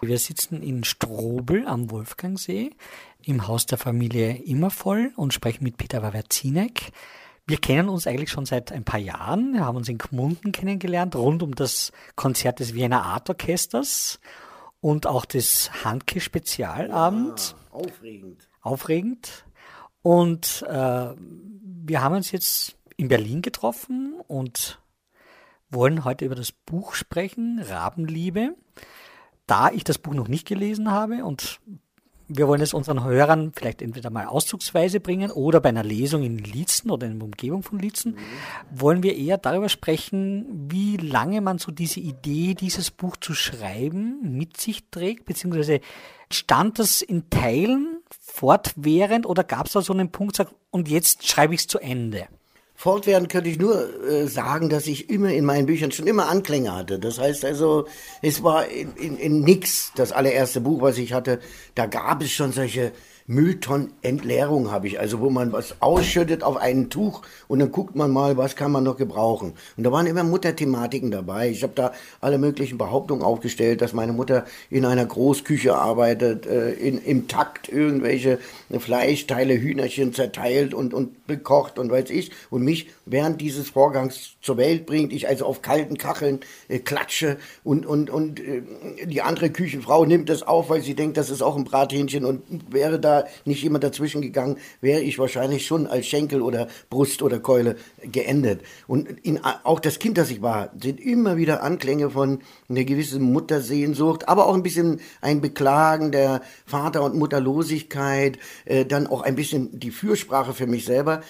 Wir sitzen in Strobel am Wolfgangsee im Haus der Familie Immervoll und sprechen mit Peter Wawerzinek. Wir kennen uns eigentlich schon seit ein paar Jahren. Wir haben uns in Gmunden kennengelernt, rund um das Konzert des Wiener Art Orchesters und auch des Handke Spezialabend. Ja, aufregend. Aufregend. Und äh, wir haben uns jetzt in Berlin getroffen und wollen heute über das Buch sprechen, Rabenliebe. Da ich das Buch noch nicht gelesen habe und wir wollen es unseren Hörern vielleicht entweder mal auszugsweise bringen oder bei einer Lesung in Lietzen oder in der Umgebung von Lietzen, wollen wir eher darüber sprechen, wie lange man so diese Idee, dieses Buch zu schreiben, mit sich trägt, beziehungsweise stand das in Teilen fortwährend oder gab es da so einen Punkt, und jetzt schreibe ich es zu Ende? Fortwährend könnte ich nur äh, sagen, dass ich immer in meinen Büchern schon immer Anklänge hatte. Das heißt also, es war in, in, in nix das allererste Buch, was ich hatte. Da gab es schon solche Mülltonnenentleerung habe ich, also wo man was ausschüttet auf ein Tuch und dann guckt man mal, was kann man noch gebrauchen. Und da waren immer Mutterthematiken dabei. Ich habe da alle möglichen Behauptungen aufgestellt, dass meine Mutter in einer Großküche arbeitet, äh, in, im Takt irgendwelche Fleischteile, Hühnerchen zerteilt und, und bekocht und weiß ich und mich während dieses Vorgangs zur Welt bringt. Ich also auf kalten Kacheln äh, klatsche und, und, und äh, die andere Küchenfrau nimmt das auf, weil sie denkt, das ist auch ein Brathähnchen und wäre da nicht jemand dazwischen gegangen, wäre ich wahrscheinlich schon als Schenkel oder Brust oder Keule geendet. Und in, auch das Kind, das ich war, sind immer wieder Anklänge von einer gewissen Muttersehnsucht, aber auch ein bisschen ein Beklagen der Vater- und Mutterlosigkeit, äh, dann auch ein bisschen die Fürsprache für mich selber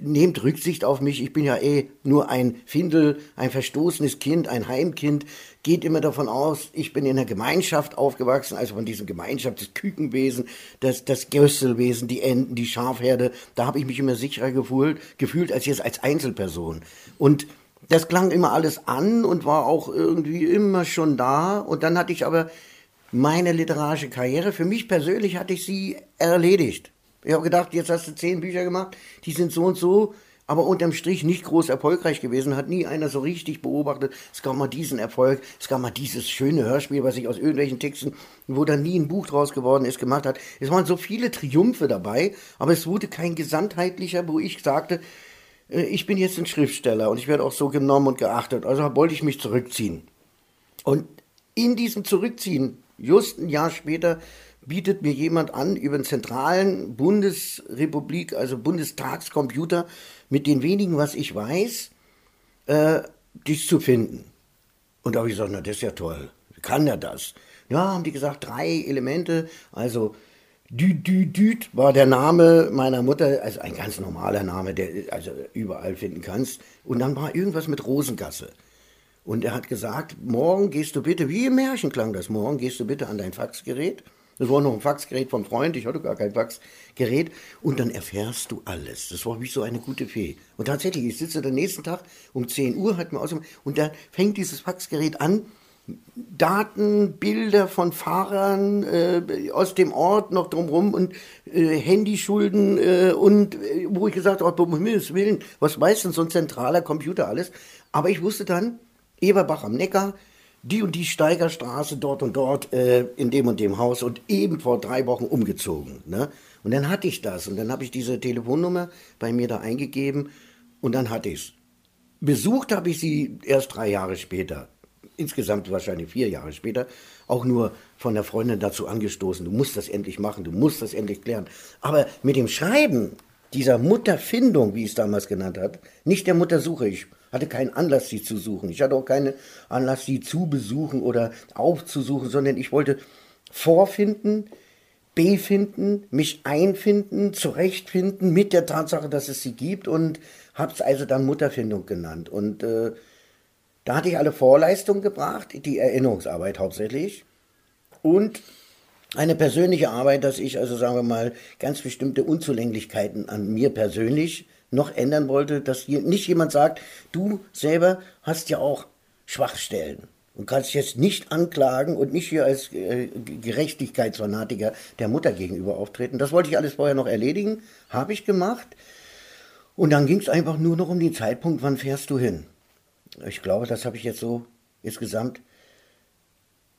nehmt Rücksicht auf mich, ich bin ja eh nur ein Findel, ein verstoßenes Kind, ein Heimkind, geht immer davon aus, ich bin in einer Gemeinschaft aufgewachsen, also von diesem Gemeinschaft, das Kükenwesen, das, das Gösselwesen, die Enten, die Schafherde, da habe ich mich immer sicherer gefühlt, gefühlt als jetzt als Einzelperson. Und das klang immer alles an und war auch irgendwie immer schon da. Und dann hatte ich aber meine literarische Karriere, für mich persönlich hatte ich sie erledigt. Ich habe gedacht, jetzt hast du zehn Bücher gemacht, die sind so und so, aber unterm Strich nicht groß erfolgreich gewesen, hat nie einer so richtig beobachtet. Es gab mal diesen Erfolg, es gab mal dieses schöne Hörspiel, was sich aus irgendwelchen Texten, wo dann nie ein Buch draus geworden ist, gemacht hat. Es waren so viele Triumphe dabei, aber es wurde kein gesamtheitlicher, wo ich sagte, äh, ich bin jetzt ein Schriftsteller und ich werde auch so genommen und geachtet. Also wollte ich mich zurückziehen. Und in diesem Zurückziehen, just ein Jahr später, bietet mir jemand an, über den zentralen Bundesrepublik, also Bundestagscomputer, mit den wenigen, was ich weiß, äh, dich zu finden. Und da habe ich gesagt, na, das ist ja toll. Kann er das? Ja, haben die gesagt, drei Elemente, also Düt, Düt, Düt war der Name meiner Mutter, also ein ganz normaler Name, der also überall finden kannst. Und dann war irgendwas mit Rosengasse. Und er hat gesagt, morgen gehst du bitte, wie im Märchen klang das, morgen gehst du bitte an dein Faxgerät das war noch ein Faxgerät vom Freund, ich hatte gar kein Faxgerät. Und dann erfährst du alles. Das war wie so eine gute Fee. Und tatsächlich, ich sitze den nächsten Tag um 10 Uhr, hat mir aus und da fängt dieses Faxgerät an, Daten, Bilder von Fahrern äh, aus dem Ort noch drumherum und äh, Handyschulden äh, und äh, wo ich gesagt habe, um Himmels Willen, was weiß denn so ein zentraler Computer alles? Aber ich wusste dann, Eberbach am Neckar, die und die Steigerstraße dort und dort äh, in dem und dem Haus und eben vor drei Wochen umgezogen. Ne? Und dann hatte ich das und dann habe ich diese Telefonnummer bei mir da eingegeben und dann hatte ich es. Besucht habe ich sie erst drei Jahre später. Insgesamt wahrscheinlich vier Jahre später, auch nur von der Freundin dazu angestoßen, du musst das endlich machen, du musst das endlich klären. Aber mit dem Schreiben dieser Mutterfindung, wie ich es damals genannt hat, nicht der Muttersuche, ich hatte keinen Anlass, sie zu suchen. Ich hatte auch keinen Anlass, sie zu besuchen oder aufzusuchen, sondern ich wollte vorfinden, befinden, mich einfinden, zurechtfinden mit der Tatsache, dass es sie gibt und habe es also dann Mutterfindung genannt. Und äh, da hatte ich alle Vorleistungen gebracht, die Erinnerungsarbeit hauptsächlich und eine persönliche Arbeit, dass ich also sagen wir mal ganz bestimmte Unzulänglichkeiten an mir persönlich noch ändern wollte, dass hier nicht jemand sagt, du selber hast ja auch Schwachstellen und kannst jetzt nicht anklagen und nicht hier als äh, Gerechtigkeitsfanatiker der Mutter gegenüber auftreten. Das wollte ich alles vorher noch erledigen, habe ich gemacht. Und dann ging es einfach nur noch um den Zeitpunkt, wann fährst du hin. Ich glaube, das habe ich jetzt so insgesamt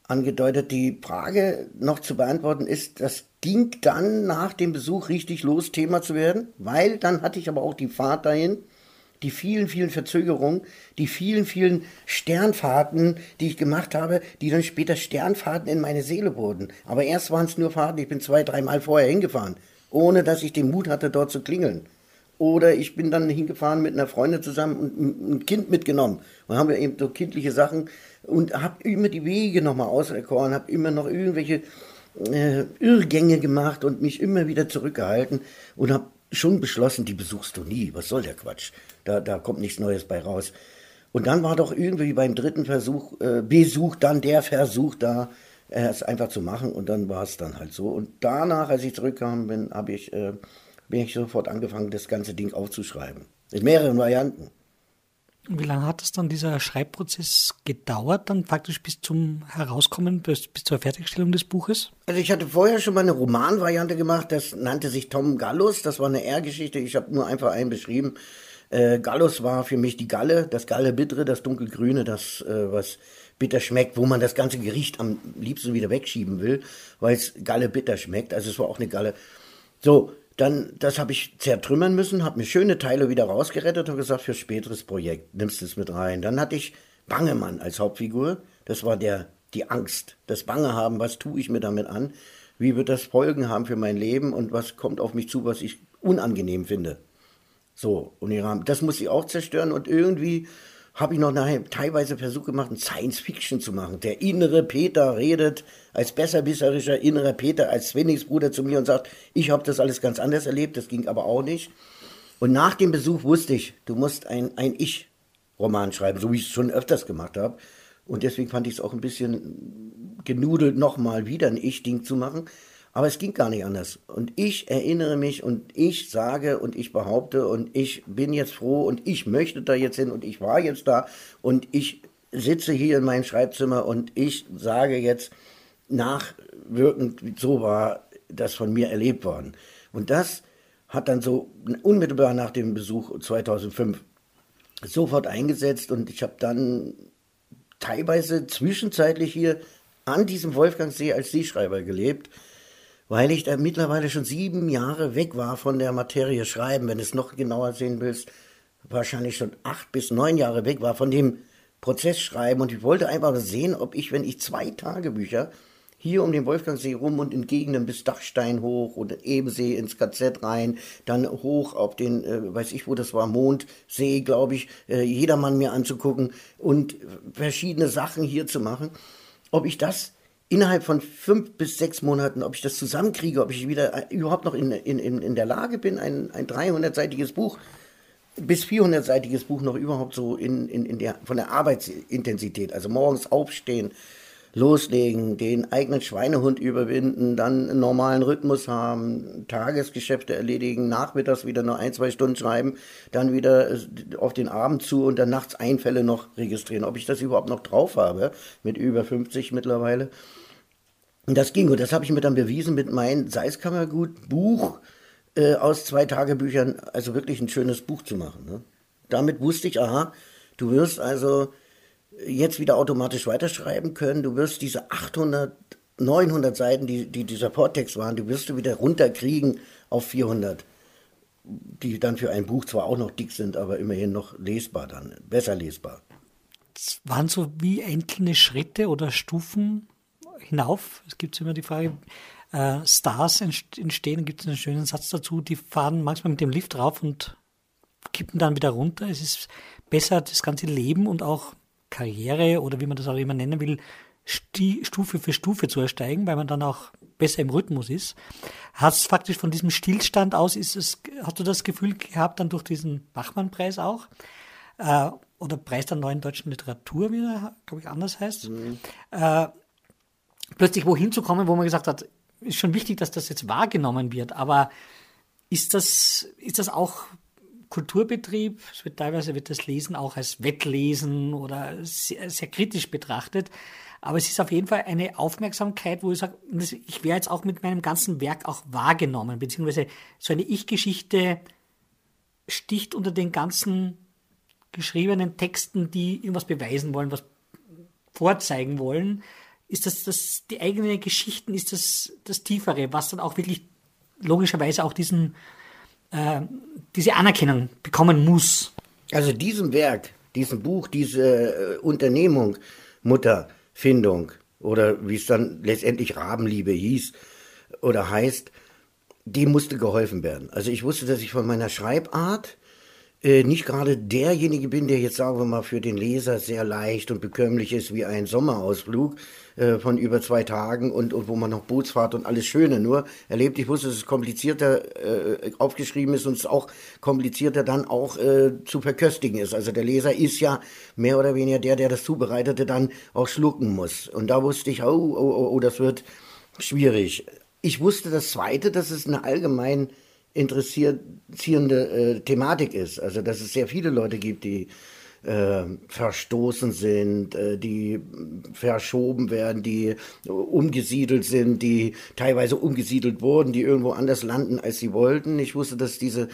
angedeutet. Die Frage noch zu beantworten ist, das ging dann nach dem Besuch richtig los, Thema zu werden, weil dann hatte ich aber auch die Fahrt dahin, die vielen, vielen Verzögerungen, die vielen, vielen Sternfahrten, die ich gemacht habe, die dann später Sternfahrten in meine Seele wurden. Aber erst waren es nur Fahrten, ich bin zwei, dreimal vorher hingefahren, ohne dass ich den Mut hatte, dort zu klingeln. Oder ich bin dann hingefahren mit einer Freundin zusammen und ein Kind mitgenommen. Und haben wir eben so kindliche Sachen und habe immer die Wege nochmal auserkoren, habe immer noch irgendwelche äh, Irrgänge gemacht und mich immer wieder zurückgehalten und habe schon beschlossen, die besuchst du nie. Was soll der Quatsch? Da, da kommt nichts Neues bei raus. Und dann war doch irgendwie beim dritten Versuch, äh, Besuch, dann der Versuch da, äh, es einfach zu machen. Und dann war es dann halt so. Und danach, als ich zurückkam, bin, habe ich äh, bin ich sofort angefangen, das ganze Ding aufzuschreiben. In mehreren Varianten. Wie lange hat es dann dieser Schreibprozess gedauert, dann faktisch bis zum Herauskommen, bis, bis zur Fertigstellung des Buches? Also ich hatte vorher schon mal eine Romanvariante gemacht, das nannte sich Tom Gallus, das war eine R-Geschichte, ich habe nur einfach einen beschrieben. Äh, Gallus war für mich die Galle, das Galle Bittere, das Dunkelgrüne, das, äh, was bitter schmeckt, wo man das ganze Gericht am liebsten wieder wegschieben will, weil es Galle bitter schmeckt. Also es war auch eine Galle. So, dann, das habe ich zertrümmern müssen, habe mir schöne Teile wieder rausgerettet und gesagt, für späteres Projekt nimmst du es mit rein. Dann hatte ich Bangemann als Hauptfigur. Das war der, die Angst, das Bange haben, was tue ich mir damit an? Wie wird das Folgen haben für mein Leben und was kommt auf mich zu, was ich unangenehm finde? So, und das muss ich auch zerstören und irgendwie habe ich noch nachher teilweise Versuch gemacht, ein Science Fiction zu machen. Der innere Peter redet als besserwisserischer innerer Peter, als Zwillingsbruder zu mir und sagt, ich habe das alles ganz anders erlebt, das ging aber auch nicht. Und nach dem Besuch wusste ich, du musst ein, ein Ich-Roman schreiben, so wie ich es schon öfters gemacht habe. Und deswegen fand ich es auch ein bisschen genudelt, nochmal wieder ein Ich-Ding zu machen. Aber es ging gar nicht anders. Und ich erinnere mich und ich sage und ich behaupte und ich bin jetzt froh und ich möchte da jetzt hin und ich war jetzt da und ich sitze hier in meinem Schreibzimmer und ich sage jetzt nachwirkend, so war das von mir erlebt worden. Und das hat dann so unmittelbar nach dem Besuch 2005 sofort eingesetzt und ich habe dann teilweise zwischenzeitlich hier an diesem Wolfgangsee als Seeschreiber gelebt weil ich da mittlerweile schon sieben Jahre weg war von der Materie Schreiben, wenn du es noch genauer sehen willst, wahrscheinlich schon acht bis neun Jahre weg war von dem Prozess Schreiben. Und ich wollte einfach sehen, ob ich, wenn ich zwei Tagebücher hier um den Wolfgangsee rum und in Gegenden bis Dachstein hoch oder Ebensee ins KZ rein, dann hoch auf den, äh, weiß ich wo das war, Mondsee, glaube ich, äh, jedermann mir anzugucken und verschiedene Sachen hier zu machen, ob ich das innerhalb von fünf bis sechs Monaten, ob ich das zusammenkriege, ob ich wieder äh, überhaupt noch in, in, in der Lage bin, ein, ein 300-seitiges Buch bis 400-seitiges Buch noch überhaupt so in, in, in der, von der Arbeitsintensität, also morgens aufstehen, loslegen, den eigenen Schweinehund überwinden, dann einen normalen Rhythmus haben, Tagesgeschäfte erledigen, nachmittags wieder nur ein, zwei Stunden schreiben, dann wieder äh, auf den Abend zu und dann nachts Einfälle noch registrieren. Ob ich das überhaupt noch drauf habe, mit über 50 mittlerweile. Und das ging und das habe ich mir dann bewiesen mit meinem Seiskammergut Buch äh, aus zwei Tagebüchern, also wirklich ein schönes Buch zu machen. Ne? Damit wusste ich, aha, du wirst also jetzt wieder automatisch weiterschreiben können. Du wirst diese 800, 900 Seiten, die, die dieser Portext waren, die wirst du wieder runterkriegen auf 400. Die dann für ein Buch zwar auch noch dick sind, aber immerhin noch lesbar dann, besser lesbar. Das waren so wie einzelne Schritte oder Stufen hinauf. Es gibt immer die Frage, äh, Stars entstehen, gibt es einen schönen Satz dazu, die fahren manchmal mit dem Lift rauf und kippen dann wieder runter. Es ist besser, das ganze Leben und auch Karriere oder wie man das auch immer nennen will, Stufe für Stufe zu ersteigen, weil man dann auch besser im Rhythmus ist. Hast faktisch von diesem Stillstand aus, ist es, hast du das Gefühl gehabt, dann durch diesen Bachmann-Preis auch, äh, oder Preis der neuen deutschen Literatur, wie er, glaube ich, anders heißt, mhm. äh, plötzlich wohin zu kommen, wo man gesagt hat, ist schon wichtig, dass das jetzt wahrgenommen wird, aber ist das, ist das auch Kulturbetrieb, es wird teilweise wird das Lesen auch als Wettlesen oder sehr, sehr kritisch betrachtet. Aber es ist auf jeden Fall eine Aufmerksamkeit, wo ich sage, ich wäre jetzt auch mit meinem ganzen Werk auch wahrgenommen, beziehungsweise so eine Ich-Geschichte sticht unter den ganzen geschriebenen Texten, die irgendwas beweisen wollen, was vorzeigen wollen, ist das, das die eigenen Geschichten, ist das das Tiefere, was dann auch wirklich logischerweise auch diesen, äh, diese Anerkennung bekommen muss. Also diesem Werk, diesem Buch, diese äh, Unternehmung, Mutterfindung oder wie es dann letztendlich Rabenliebe hieß oder heißt, dem musste geholfen werden. Also ich wusste, dass ich von meiner Schreibart nicht gerade derjenige bin, der jetzt, sagen wir mal, für den Leser sehr leicht und bekömmlich ist wie ein Sommerausflug äh, von über zwei Tagen und, und wo man noch Bootsfahrt und alles Schöne nur erlebt. Ich wusste, dass es komplizierter äh, aufgeschrieben ist und es auch komplizierter dann auch äh, zu verköstigen ist. Also der Leser ist ja mehr oder weniger der, der das Zubereitete dann auch schlucken muss. Und da wusste ich, oh, oh, oh, oh das wird schwierig. Ich wusste das Zweite, dass es eine allgemein interessierende äh, Thematik ist. Also dass es sehr viele Leute gibt, die äh, verstoßen sind, äh, die verschoben werden, die umgesiedelt sind, die teilweise umgesiedelt wurden, die irgendwo anders landen, als sie wollten. Ich wusste, dass diese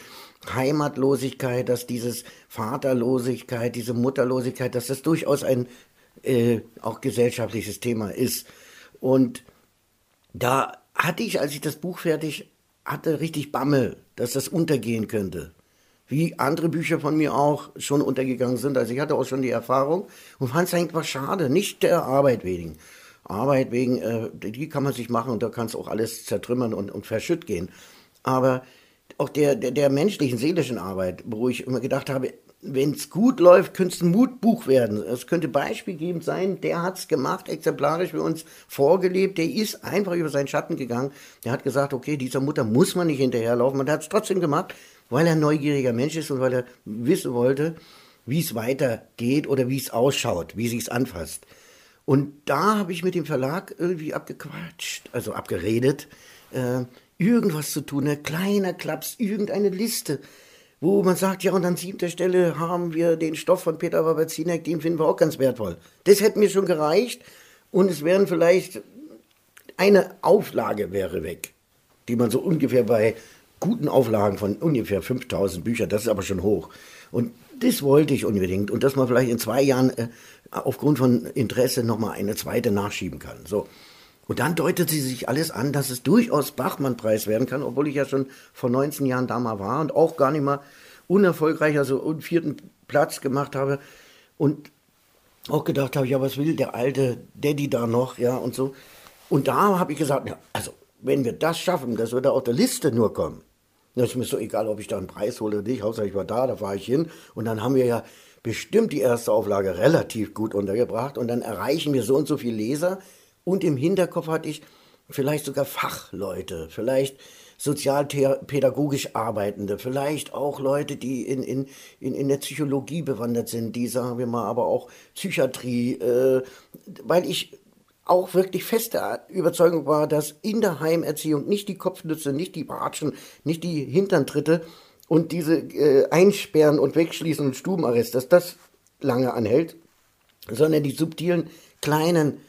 Heimatlosigkeit, dass dieses Vaterlosigkeit, diese Mutterlosigkeit, dass das durchaus ein äh, auch gesellschaftliches Thema ist. Und da hatte ich, als ich das Buch fertig hatte richtig Bammel, dass das untergehen könnte. Wie andere Bücher von mir auch schon untergegangen sind. Also ich hatte auch schon die Erfahrung und fand es eigentlich schade. Nicht der Arbeit wegen. Arbeit wegen, äh, die kann man sich machen und da kann es auch alles zertrümmern und, und verschütt gehen. Aber auch der, der, der menschlichen, seelischen Arbeit, wo ich immer gedacht habe, wenn es gut läuft, könnte es ein Mutbuch werden. Es könnte beispielgebend sein, der hat es gemacht, exemplarisch für uns vorgelebt, der ist einfach über seinen Schatten gegangen. Der hat gesagt, okay, dieser Mutter muss man nicht hinterherlaufen, man hat es trotzdem gemacht, weil er ein neugieriger Mensch ist und weil er wissen wollte, wie es weitergeht oder wie es ausschaut, wie sich anfasst. Und da habe ich mit dem Verlag irgendwie abgequatscht, also abgeredet, äh, irgendwas zu tun, ein kleiner Klaps, irgendeine Liste wo man sagt, ja, und an siebter Stelle haben wir den Stoff von Peter Waberzinek, den finden wir auch ganz wertvoll. Das hätte mir schon gereicht und es wären vielleicht eine Auflage wäre weg, die man so ungefähr bei guten Auflagen von ungefähr 5000 Büchern, das ist aber schon hoch. Und das wollte ich unbedingt und dass man vielleicht in zwei Jahren äh, aufgrund von Interesse nochmal eine zweite nachschieben kann. So. Und dann deutet sie sich alles an, dass es durchaus Bachmann-Preis werden kann, obwohl ich ja schon vor 19 Jahren da mal war und auch gar nicht mal unerfolgreich, also einen vierten Platz gemacht habe und auch gedacht habe, ja, was will der alte Daddy da noch, ja, und so. Und da habe ich gesagt, ja, also, wenn wir das schaffen, dass wir da auf der Liste nur kommen, dann ist mir so egal, ob ich da einen Preis hole oder nicht, Hauptsache ich war da, da fahre ich hin. Und dann haben wir ja bestimmt die erste Auflage relativ gut untergebracht und dann erreichen wir so und so viele Leser, und im Hinterkopf hatte ich vielleicht sogar Fachleute, vielleicht sozialpädagogisch Arbeitende, vielleicht auch Leute, die in, in, in, in der Psychologie bewandert sind, die, sagen wir mal, aber auch Psychiatrie, äh, weil ich auch wirklich feste Überzeugung war, dass in der Heimerziehung nicht die Kopfnütze, nicht die Watschen, nicht die Hinterntritte und diese äh, Einsperren und Wegschließen und Stubenarrest, dass das lange anhält, sondern die subtilen kleinen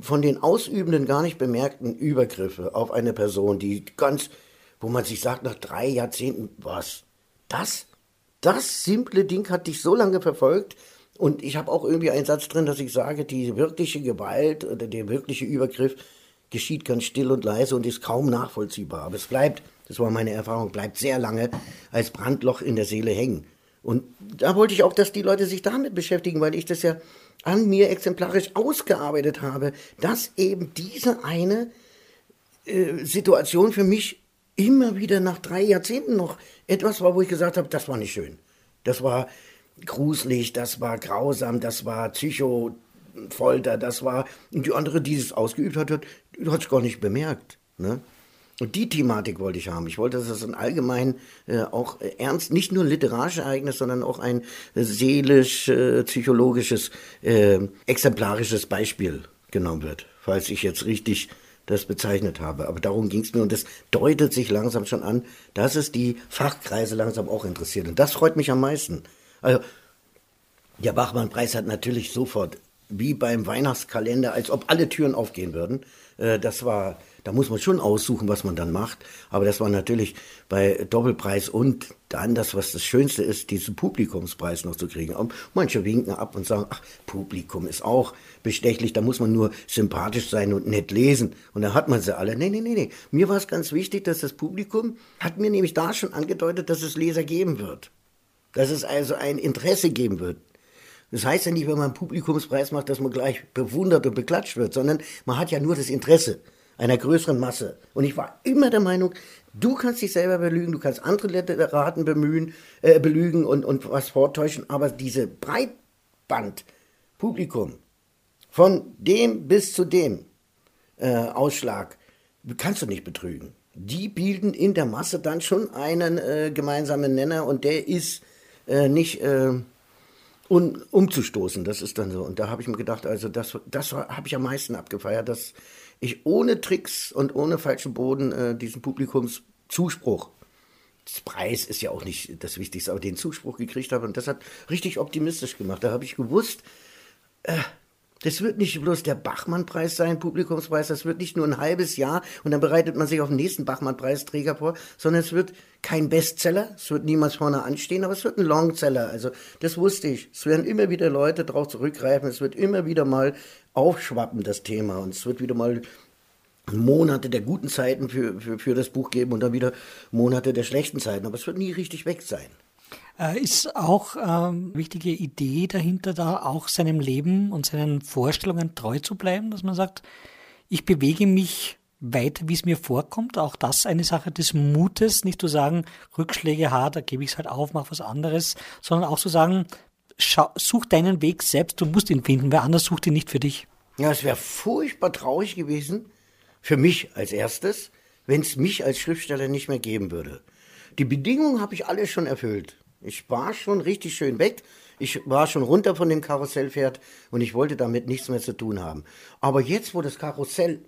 von den Ausübenden gar nicht bemerkten Übergriffe auf eine Person, die ganz, wo man sich sagt, nach drei Jahrzehnten, was? Das? Das simple Ding hat dich so lange verfolgt. Und ich habe auch irgendwie einen Satz drin, dass ich sage, die wirkliche Gewalt oder der wirkliche Übergriff geschieht ganz still und leise und ist kaum nachvollziehbar. Aber es bleibt, das war meine Erfahrung, bleibt sehr lange als Brandloch in der Seele hängen. Und da wollte ich auch, dass die Leute sich damit beschäftigen, weil ich das ja an mir exemplarisch ausgearbeitet habe, dass eben diese eine äh, Situation für mich immer wieder nach drei Jahrzehnten noch etwas war, wo ich gesagt habe, das war nicht schön. Das war gruselig, das war grausam, das war Psychofolter, das war, und die andere, die es ausgeübt hat, hat es gar nicht bemerkt. Ne? Und die Thematik wollte ich haben. Ich wollte, dass es ein allgemein äh, auch ernst, nicht nur ein literarisches Ereignis, sondern auch ein seelisch-psychologisches, äh, äh, exemplarisches Beispiel genommen wird, falls ich jetzt richtig das bezeichnet habe. Aber darum ging es mir und es deutet sich langsam schon an, dass es die Fachkreise langsam auch interessiert. Und das freut mich am meisten. Also, der Bachmann-Preis hat natürlich sofort wie beim Weihnachtskalender, als ob alle Türen aufgehen würden. Äh, das war, da muss man schon aussuchen, was man dann macht. Aber das war natürlich bei Doppelpreis und dann das, was das Schönste ist, diesen Publikumspreis noch zu kriegen. Und manche winken ab und sagen, ach, Publikum ist auch bestechlich, da muss man nur sympathisch sein und nett lesen. Und dann hat man sie alle. Nee, nee, nee, nee. Mir war es ganz wichtig, dass das Publikum, hat mir nämlich da schon angedeutet, dass es Leser geben wird. Dass es also ein Interesse geben wird. Das heißt ja nicht, wenn man einen Publikumspreis macht, dass man gleich bewundert und beklatscht wird, sondern man hat ja nur das Interesse einer größeren Masse. Und ich war immer der Meinung, du kannst dich selber belügen, du kannst andere Literaten bemühen, äh, belügen und, und was vortäuschen, aber diese Breitband-Publikum, von dem bis zu dem äh, Ausschlag, kannst du nicht betrügen. Die bilden in der Masse dann schon einen äh, gemeinsamen Nenner und der ist äh, nicht äh, un, umzustoßen. Das ist dann so. Und da habe ich mir gedacht, also das, das habe ich am meisten abgefeiert, dass ich ohne Tricks und ohne falschen Boden äh, diesen Publikumszuspruch, das Preis ist ja auch nicht das Wichtigste, aber den Zuspruch gekriegt habe und das hat richtig optimistisch gemacht. Da habe ich gewusst, äh, das wird nicht bloß der Bachmann-Preis sein, Publikumspreis, das wird nicht nur ein halbes Jahr und dann bereitet man sich auf den nächsten Bachmann-Preisträger vor, sondern es wird kein Bestseller, es wird niemals vorne anstehen, aber es wird ein Longseller. Also das wusste ich. Es werden immer wieder Leute darauf zurückgreifen, es wird immer wieder mal aufschwappen, das Thema, und es wird wieder mal Monate der guten Zeiten für, für, für das Buch geben und dann wieder Monate der schlechten Zeiten, aber es wird nie richtig weg sein. Äh, ist auch ähm, wichtige Idee dahinter, da auch seinem Leben und seinen Vorstellungen treu zu bleiben, dass man sagt, ich bewege mich weiter, wie es mir vorkommt. Auch das eine Sache des Mutes, nicht zu sagen, Rückschläge hart, da gebe ich es halt auf, mach was anderes, sondern auch zu sagen, schau, such deinen Weg selbst, du musst ihn finden, wer anders sucht ihn nicht für dich. Ja, es wäre furchtbar traurig gewesen, für mich als erstes, wenn es mich als Schriftsteller nicht mehr geben würde. Die Bedingungen habe ich alle schon erfüllt. Ich war schon richtig schön weg. Ich war schon runter von dem Karussellpferd und ich wollte damit nichts mehr zu tun haben. Aber jetzt, wo das Karussell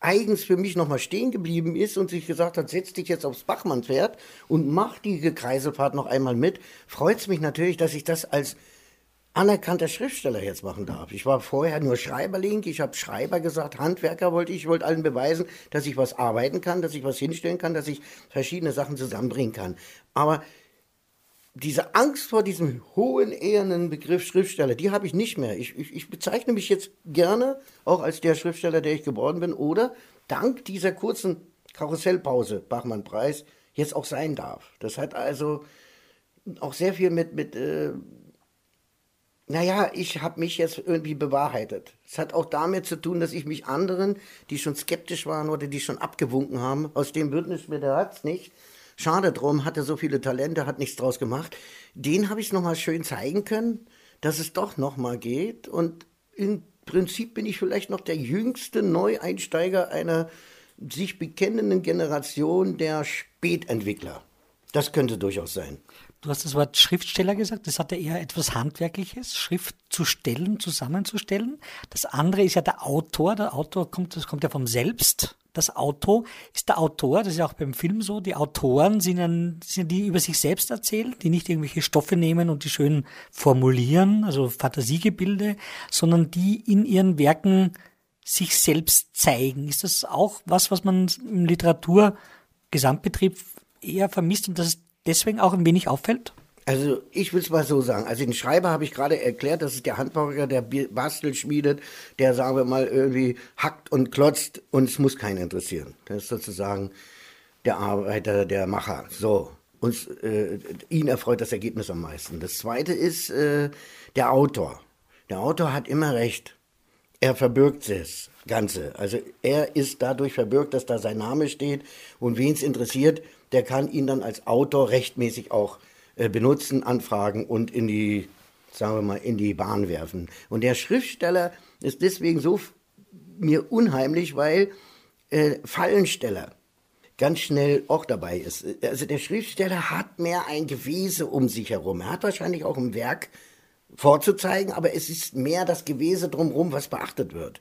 eigens für mich nochmal stehen geblieben ist und sich gesagt hat, setz dich jetzt aufs Bachmannpferd und mach die Kreiselfahrt noch einmal mit, freut es mich natürlich, dass ich das als anerkannter Schriftsteller jetzt machen darf. Ich war vorher nur Schreiberling, ich habe Schreiber gesagt, Handwerker wollte ich, ich wollte allen beweisen, dass ich was arbeiten kann, dass ich was hinstellen kann, dass ich verschiedene Sachen zusammenbringen kann. Aber diese Angst vor diesem hohen, ehernen Begriff Schriftsteller, die habe ich nicht mehr. Ich, ich, ich, bezeichne mich jetzt gerne auch als der Schriftsteller, der ich geworden bin, oder dank dieser kurzen Karussellpause, Bachmann-Preis, jetzt auch sein darf. Das hat also auch sehr viel mit, mit äh, naja, ich habe mich jetzt irgendwie bewahrheitet. Es hat auch damit zu tun, dass ich mich anderen, die schon skeptisch waren oder die schon abgewunken haben, aus dem Bündnis mit der Herz nicht, Schade drum, hatte so viele Talente, hat nichts draus gemacht. Den habe ich nochmal schön zeigen können, dass es doch nochmal geht. Und im Prinzip bin ich vielleicht noch der jüngste Neueinsteiger einer sich bekennenden Generation der Spätentwickler. Das könnte durchaus sein. Du hast das Wort Schriftsteller gesagt, das hat ja eher etwas Handwerkliches, Schrift zu stellen, zusammenzustellen. Das andere ist ja der Autor. Der Autor kommt, das kommt ja vom Selbst das Auto ist der Autor, das ist ja auch beim Film so, die Autoren sind, ein, sind die über sich selbst erzählen, die nicht irgendwelche Stoffe nehmen und die schön formulieren, also Fantasiegebilde, sondern die in ihren Werken sich selbst zeigen. Ist das auch was, was man im Literaturgesamtbetrieb eher vermisst und das deswegen auch ein wenig auffällt? Also ich will es mal so sagen. Also den Schreiber habe ich gerade erklärt, das ist der Handwerker, der Bastel schmiedet, der, sagen wir mal, irgendwie hackt und klotzt und es muss keinen interessieren. Das ist sozusagen der Arbeiter, der Macher. So. Uns, äh, ihn erfreut das Ergebnis am meisten. Das zweite ist äh, der Autor. Der Autor hat immer recht. Er verbirgt das Ganze. Also er ist dadurch verbirgt, dass da sein Name steht und wen es interessiert, der kann ihn dann als Autor rechtmäßig auch äh, benutzen, anfragen und in die, sagen wir mal, in die Bahn werfen. Und der Schriftsteller ist deswegen so mir unheimlich, weil äh, Fallensteller ganz schnell auch dabei ist. Also der Schriftsteller hat mehr ein Gewese um sich herum. Er hat wahrscheinlich auch ein Werk vorzuzeigen, aber es ist mehr das Gewese drumherum, was beachtet wird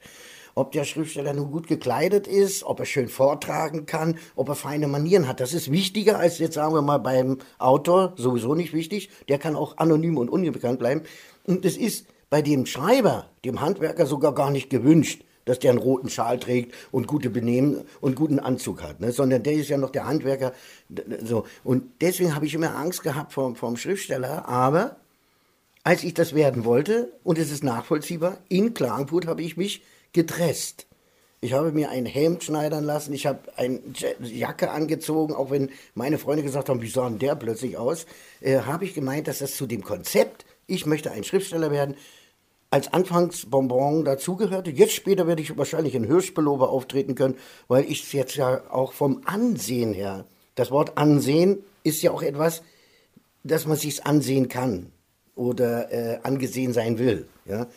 ob der Schriftsteller nun gut gekleidet ist, ob er schön vortragen kann, ob er feine Manieren hat. Das ist wichtiger als jetzt sagen wir mal beim Autor, sowieso nicht wichtig. Der kann auch anonym und unbekannt bleiben. Und es ist bei dem Schreiber, dem Handwerker sogar gar nicht gewünscht, dass der einen roten Schal trägt und gute Benehmen und guten Anzug hat, ne? sondern der ist ja noch der Handwerker. So. Und deswegen habe ich immer Angst gehabt vom, vom Schriftsteller, aber als ich das werden wollte, und es ist nachvollziehbar, in Klagenfurt habe ich mich gedresst. Ich habe mir ein Hemd schneidern lassen, ich habe eine Jacke angezogen, auch wenn meine Freunde gesagt haben, wie sah denn der plötzlich aus, äh, habe ich gemeint, dass das zu dem Konzept, ich möchte ein Schriftsteller werden, als Anfangsbonbon dazugehörte. Jetzt später werde ich wahrscheinlich in Hirschbelober auftreten können, weil ich es jetzt ja auch vom Ansehen her, das Wort Ansehen ist ja auch etwas, dass man sich ansehen kann oder äh, angesehen sein will. Ja?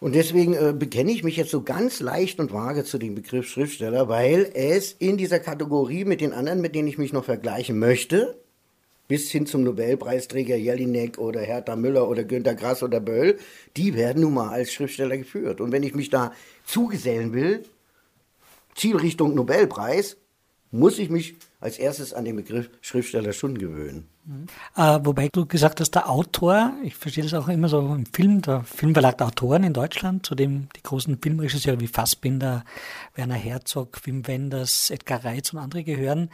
Und deswegen äh, bekenne ich mich jetzt so ganz leicht und vage zu dem Begriff Schriftsteller, weil es in dieser Kategorie mit den anderen, mit denen ich mich noch vergleichen möchte, bis hin zum Nobelpreisträger Jelinek oder Hertha Müller oder Günter Grass oder Böll, die werden nun mal als Schriftsteller geführt. Und wenn ich mich da zugesellen will, Zielrichtung Nobelpreis, muss ich mich als erstes an den Begriff Schriftsteller schon gewöhnen. Mhm. Äh, wobei du gesagt hast, der Autor, ich verstehe das auch immer so im Film, der Filmverlag der Autoren in Deutschland, zu dem die großen Filmregisseure wie Fassbinder, Werner Herzog, Wim Wenders, Edgar Reitz und andere gehören,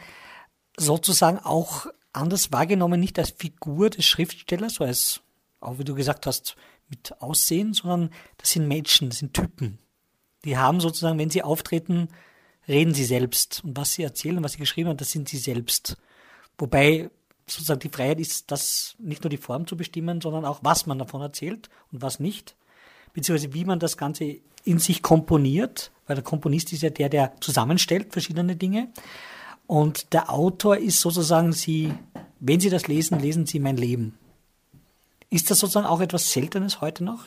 sozusagen auch anders wahrgenommen, nicht als Figur des Schriftstellers, so als, auch wie du gesagt hast, mit Aussehen, sondern das sind Menschen, das sind Typen. Die haben sozusagen, wenn sie auftreten, reden sie selbst. Und was sie erzählen, was sie geschrieben haben, das sind sie selbst. Wobei sozusagen die Freiheit ist, das nicht nur die Form zu bestimmen, sondern auch, was man davon erzählt und was nicht. Beziehungsweise wie man das Ganze in sich komponiert, weil der Komponist ist ja der, der zusammenstellt verschiedene Dinge. Und der Autor ist sozusagen sie, wenn Sie das lesen, lesen Sie mein Leben. Ist das sozusagen auch etwas Seltenes heute noch?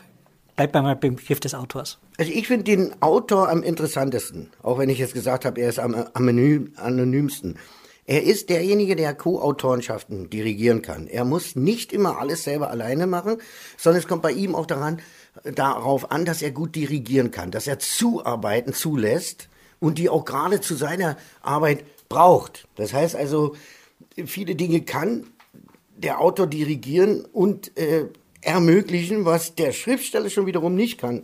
Bleib beim Begriff des Autors. Also ich finde den Autor am interessantesten, auch wenn ich jetzt gesagt habe, er ist am anonymsten. Er ist derjenige, der Co-Autorenschaften dirigieren kann. Er muss nicht immer alles selber alleine machen, sondern es kommt bei ihm auch daran, darauf an, dass er gut dirigieren kann, dass er Zuarbeiten zulässt und die auch gerade zu seiner Arbeit braucht. Das heißt also, viele Dinge kann der Autor dirigieren und äh, ermöglichen, was der Schriftsteller schon wiederum nicht kann.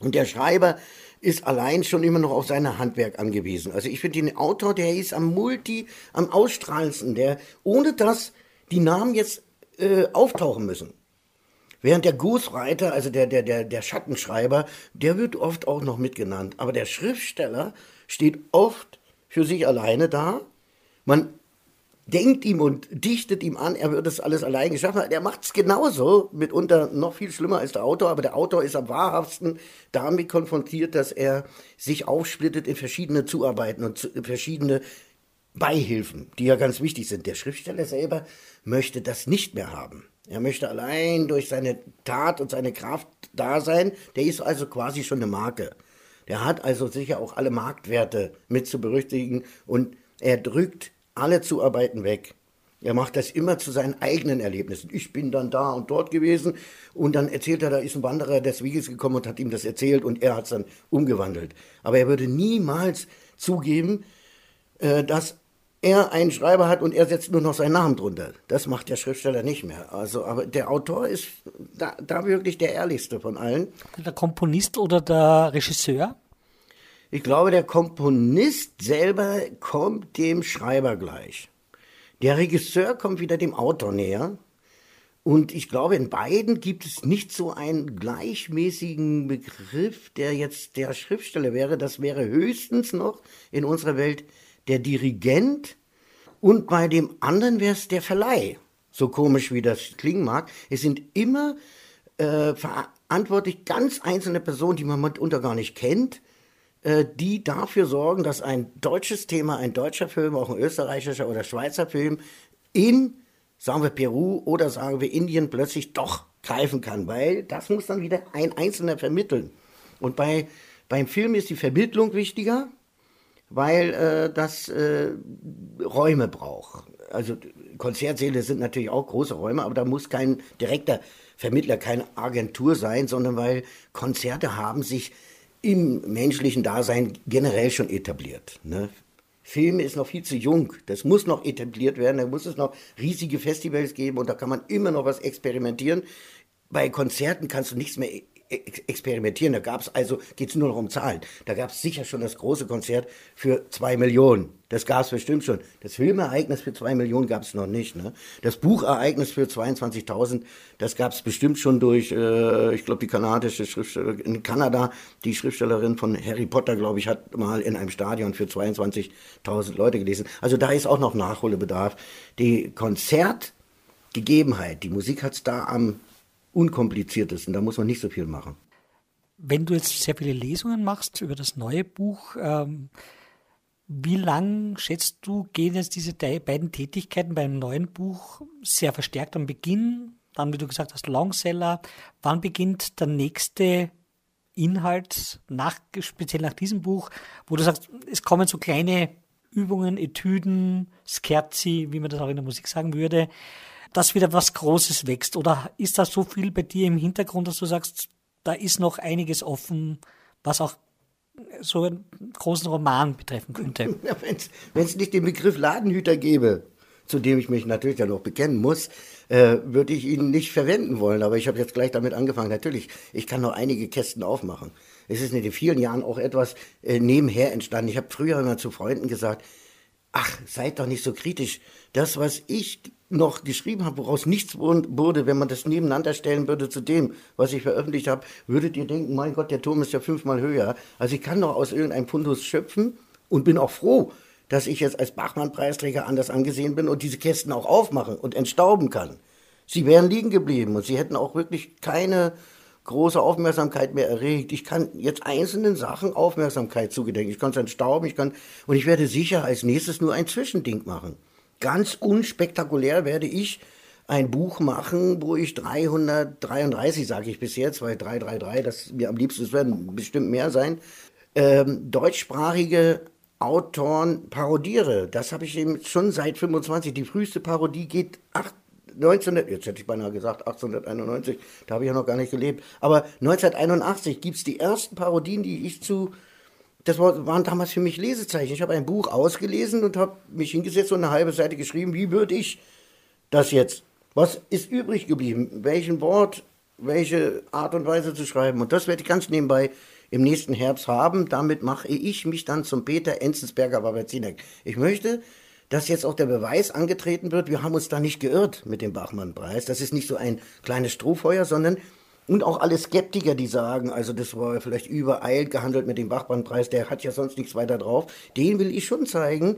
Und der Schreiber ist allein schon immer noch auf sein Handwerk angewiesen. Also ich finde den Autor, der ist am Multi, am ausstrahlendsten, der ohne dass die Namen jetzt äh, auftauchen müssen. Während der Ghostwriter, also der, der, der, der Schattenschreiber, der wird oft auch noch mitgenannt. Aber der Schriftsteller steht oft für sich alleine da. Man denkt ihm und dichtet ihm an, er wird das alles allein geschafft haben. Er macht es genauso, mitunter noch viel schlimmer als der Autor, aber der Autor ist am wahrhaftesten damit konfrontiert, dass er sich aufsplittet in verschiedene Zuarbeiten und verschiedene Beihilfen, die ja ganz wichtig sind. Der Schriftsteller selber möchte das nicht mehr haben. Er möchte allein durch seine Tat und seine Kraft da sein. Der ist also quasi schon eine Marke. Der hat also sicher auch alle Marktwerte mit zu berücksichtigen und er drückt alle Zuarbeiten weg. Er macht das immer zu seinen eigenen Erlebnissen. Ich bin dann da und dort gewesen und dann erzählt er, da ist ein Wanderer des Weges gekommen und hat ihm das erzählt und er hat es dann umgewandelt. Aber er würde niemals zugeben, äh, dass er einen Schreiber hat und er setzt nur noch seinen Namen drunter. Das macht der Schriftsteller nicht mehr. Also, aber der Autor ist da, da wirklich der ehrlichste von allen. Der Komponist oder der Regisseur? Ich glaube, der Komponist selber kommt dem Schreiber gleich. Der Regisseur kommt wieder dem Autor näher. Und ich glaube, in beiden gibt es nicht so einen gleichmäßigen Begriff, der jetzt der Schriftsteller wäre. Das wäre höchstens noch in unserer Welt der Dirigent. Und bei dem anderen wäre es der Verleih. So komisch wie das klingen mag. Es sind immer äh, verantwortlich ganz einzelne Personen, die man mitunter gar nicht kennt, die dafür sorgen, dass ein deutsches Thema, ein deutscher Film, auch ein österreichischer oder Schweizer Film in, sagen wir Peru oder sagen wir Indien plötzlich doch greifen kann, weil das muss dann wieder ein Einzelner vermitteln. Und bei, beim Film ist die Vermittlung wichtiger, weil äh, das äh, Räume braucht. Also Konzertsäle sind natürlich auch große Räume, aber da muss kein direkter Vermittler, keine Agentur sein, sondern weil Konzerte haben sich im menschlichen Dasein generell schon etabliert. Ne? Film ist noch viel zu jung. Das muss noch etabliert werden. Da muss es noch riesige Festivals geben und da kann man immer noch was experimentieren. bei Konzerten kannst du nichts mehr experimentieren. Da gab es also, geht es nur noch um Zahlen. Da gab es sicher schon das große Konzert für zwei Millionen. Das gab es bestimmt schon. Das Filmereignis für zwei Millionen gab es noch nicht. Ne? Das Buchereignis für 22.000, das gab es bestimmt schon durch, äh, ich glaube, die kanadische Schriftstellerin in Kanada, die Schriftstellerin von Harry Potter, glaube ich, hat mal in einem Stadion für 22.000 Leute gelesen. Also da ist auch noch Nachholbedarf. Die Konzertgegebenheit, die Musik hat es da am unkompliziertesten. Da muss man nicht so viel machen. Wenn du jetzt sehr viele Lesungen machst über das neue Buch, ähm, wie lang schätzt du, gehen jetzt diese beiden Tätigkeiten beim neuen Buch sehr verstärkt am Beginn? Dann, wie du gesagt hast, Longseller. Wann beginnt der nächste Inhalt, nach, speziell nach diesem Buch, wo du sagst, es kommen so kleine Übungen, Etüden, Scherzi, wie man das auch in der Musik sagen würde, dass wieder was Großes wächst? Oder ist da so viel bei dir im Hintergrund, dass du sagst, da ist noch einiges offen, was auch so einen großen Roman betreffen könnte? Ja, Wenn es nicht den Begriff Ladenhüter gäbe, zu dem ich mich natürlich dann noch bekennen muss, äh, würde ich ihn nicht verwenden wollen. Aber ich habe jetzt gleich damit angefangen. Natürlich, ich kann noch einige Kästen aufmachen. Es ist in den vielen Jahren auch etwas äh, nebenher entstanden. Ich habe früher immer zu Freunden gesagt, ach, seid doch nicht so kritisch. Das, was ich noch geschrieben habe, woraus nichts wurde, wenn man das nebeneinander stellen würde zu dem, was ich veröffentlicht habe, würdet ihr denken, mein Gott, der Turm ist ja fünfmal höher. Also ich kann doch aus irgendeinem Fundus schöpfen und bin auch froh, dass ich jetzt als Bachmann-Preisträger anders angesehen bin und diese Kästen auch aufmachen und entstauben kann. Sie wären liegen geblieben und sie hätten auch wirklich keine große Aufmerksamkeit mehr erregt. Ich kann jetzt einzelnen Sachen Aufmerksamkeit zugedenken. Ich kann es entstauben, ich kann, und ich werde sicher als nächstes nur ein Zwischending machen ganz unspektakulär werde ich ein Buch machen, wo ich 333, sage ich bis jetzt, weil 333, das mir am liebsten, es werden bestimmt mehr sein, ähm, deutschsprachige Autoren parodiere. Das habe ich eben schon seit 25. Die früheste Parodie geht 8, 19, jetzt hätte ich beinahe gesagt 1891, da habe ich ja noch gar nicht gelebt, aber 1981 gibt es die ersten Parodien, die ich zu das waren damals für mich Lesezeichen. Ich habe ein Buch ausgelesen und habe mich hingesetzt und eine halbe Seite geschrieben, wie würde ich das jetzt? Was ist übrig geblieben? Welchen Wort, welche Art und Weise zu schreiben? Und das werde ich ganz nebenbei im nächsten Herbst haben. Damit mache ich mich dann zum Peter Enzensberger Babazinek. Ich möchte, dass jetzt auch der Beweis angetreten wird, wir haben uns da nicht geirrt mit dem Bachmann-Preis. Das ist nicht so ein kleines Strohfeuer, sondern und auch alle Skeptiker, die sagen, also das war vielleicht übereilt gehandelt mit dem Bachmann-Preis, der hat ja sonst nichts weiter drauf. Den will ich schon zeigen.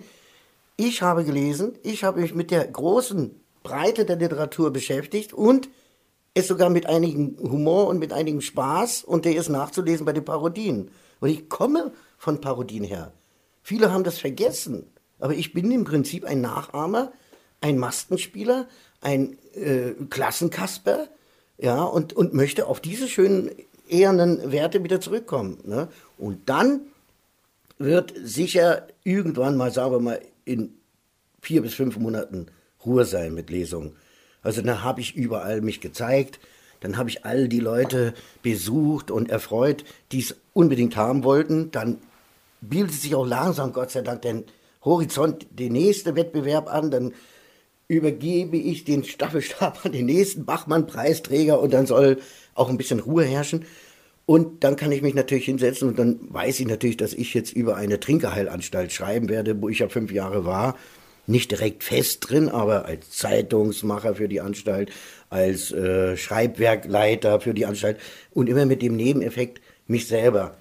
Ich habe gelesen, ich habe mich mit der großen Breite der Literatur beschäftigt und es sogar mit einigen Humor und mit einigem Spaß und der ist nachzulesen bei den Parodien. Und ich komme von Parodien her. Viele haben das vergessen, aber ich bin im Prinzip ein Nachahmer, ein Mastenspieler, ein äh, Klassenkasper, ja, und, und möchte auf diese schönen ehernen Werte wieder zurückkommen. Ne? Und dann wird sicher irgendwann mal, sagen wir mal, in vier bis fünf Monaten Ruhe sein mit Lesungen. Also dann habe ich überall mich gezeigt, dann habe ich all die Leute besucht und erfreut, die es unbedingt haben wollten. Dann bildet sich auch langsam, Gott sei Dank, den Horizont, der nächste Wettbewerb an. Dann übergebe ich den Staffelstab an den nächsten Bachmann-Preisträger und dann soll auch ein bisschen Ruhe herrschen. Und dann kann ich mich natürlich hinsetzen und dann weiß ich natürlich, dass ich jetzt über eine Trinkerheilanstalt schreiben werde, wo ich ja fünf Jahre war. Nicht direkt fest drin, aber als Zeitungsmacher für die Anstalt, als äh, Schreibwerkleiter für die Anstalt und immer mit dem Nebeneffekt, mich selber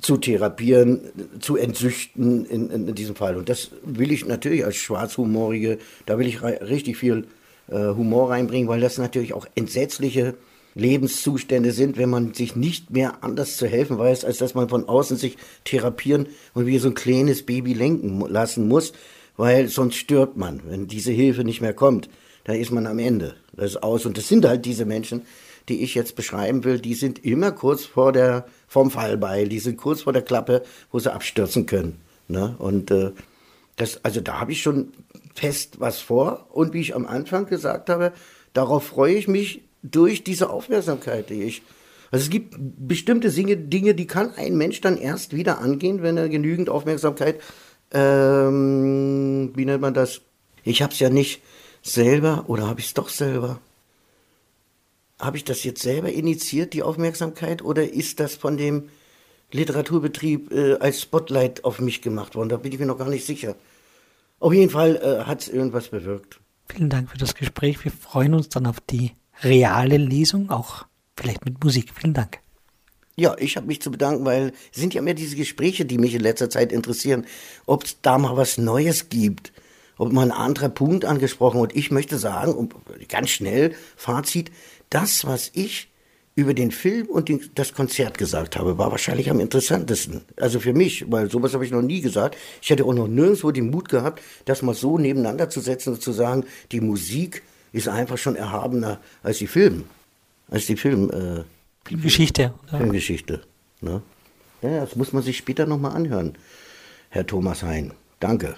zu therapieren, zu entsüchten in, in, in, diesem Fall. Und das will ich natürlich als Schwarzhumorige, da will ich richtig viel äh, Humor reinbringen, weil das natürlich auch entsetzliche Lebenszustände sind, wenn man sich nicht mehr anders zu helfen weiß, als dass man von außen sich therapieren und wie so ein kleines Baby lenken lassen muss, weil sonst stirbt man. Wenn diese Hilfe nicht mehr kommt, dann ist man am Ende. Das ist aus. Und das sind halt diese Menschen, die ich jetzt beschreiben will, die sind immer kurz vor der, vom Fallbeil, die sind kurz vor der Klappe, wo sie abstürzen können. Ne? Und äh, das, also da habe ich schon fest was vor. Und wie ich am Anfang gesagt habe, darauf freue ich mich durch diese Aufmerksamkeit, die ich. Also es gibt bestimmte Dinge, die kann ein Mensch dann erst wieder angehen, wenn er genügend Aufmerksamkeit, ähm, wie nennt man das? Ich habe es ja nicht selber, oder habe ich es doch selber? Habe ich das jetzt selber initiiert, die Aufmerksamkeit, oder ist das von dem Literaturbetrieb äh, als Spotlight auf mich gemacht worden? Da bin ich mir noch gar nicht sicher. Auf jeden Fall äh, hat es irgendwas bewirkt. Vielen Dank für das Gespräch. Wir freuen uns dann auf die reale Lesung, auch vielleicht mit Musik. Vielen Dank. Ja, ich habe mich zu bedanken, weil es sind ja mehr diese Gespräche, die mich in letzter Zeit interessieren, ob es da mal was Neues gibt, ob mal ein anderer Punkt angesprochen. Und ich möchte sagen, ganz schnell, Fazit, das, was ich über den Film und den, das Konzert gesagt habe, war wahrscheinlich am interessantesten. Also für mich, weil sowas habe ich noch nie gesagt. Ich hätte auch noch nirgendwo den Mut gehabt, das mal so nebeneinander zu setzen und zu sagen, die Musik ist einfach schon erhabener als die Film, als die Film, äh, Filmgeschichte. Filmgeschichte. Ne? Ja, das muss man sich später nochmal anhören, Herr Thomas Hein. Danke.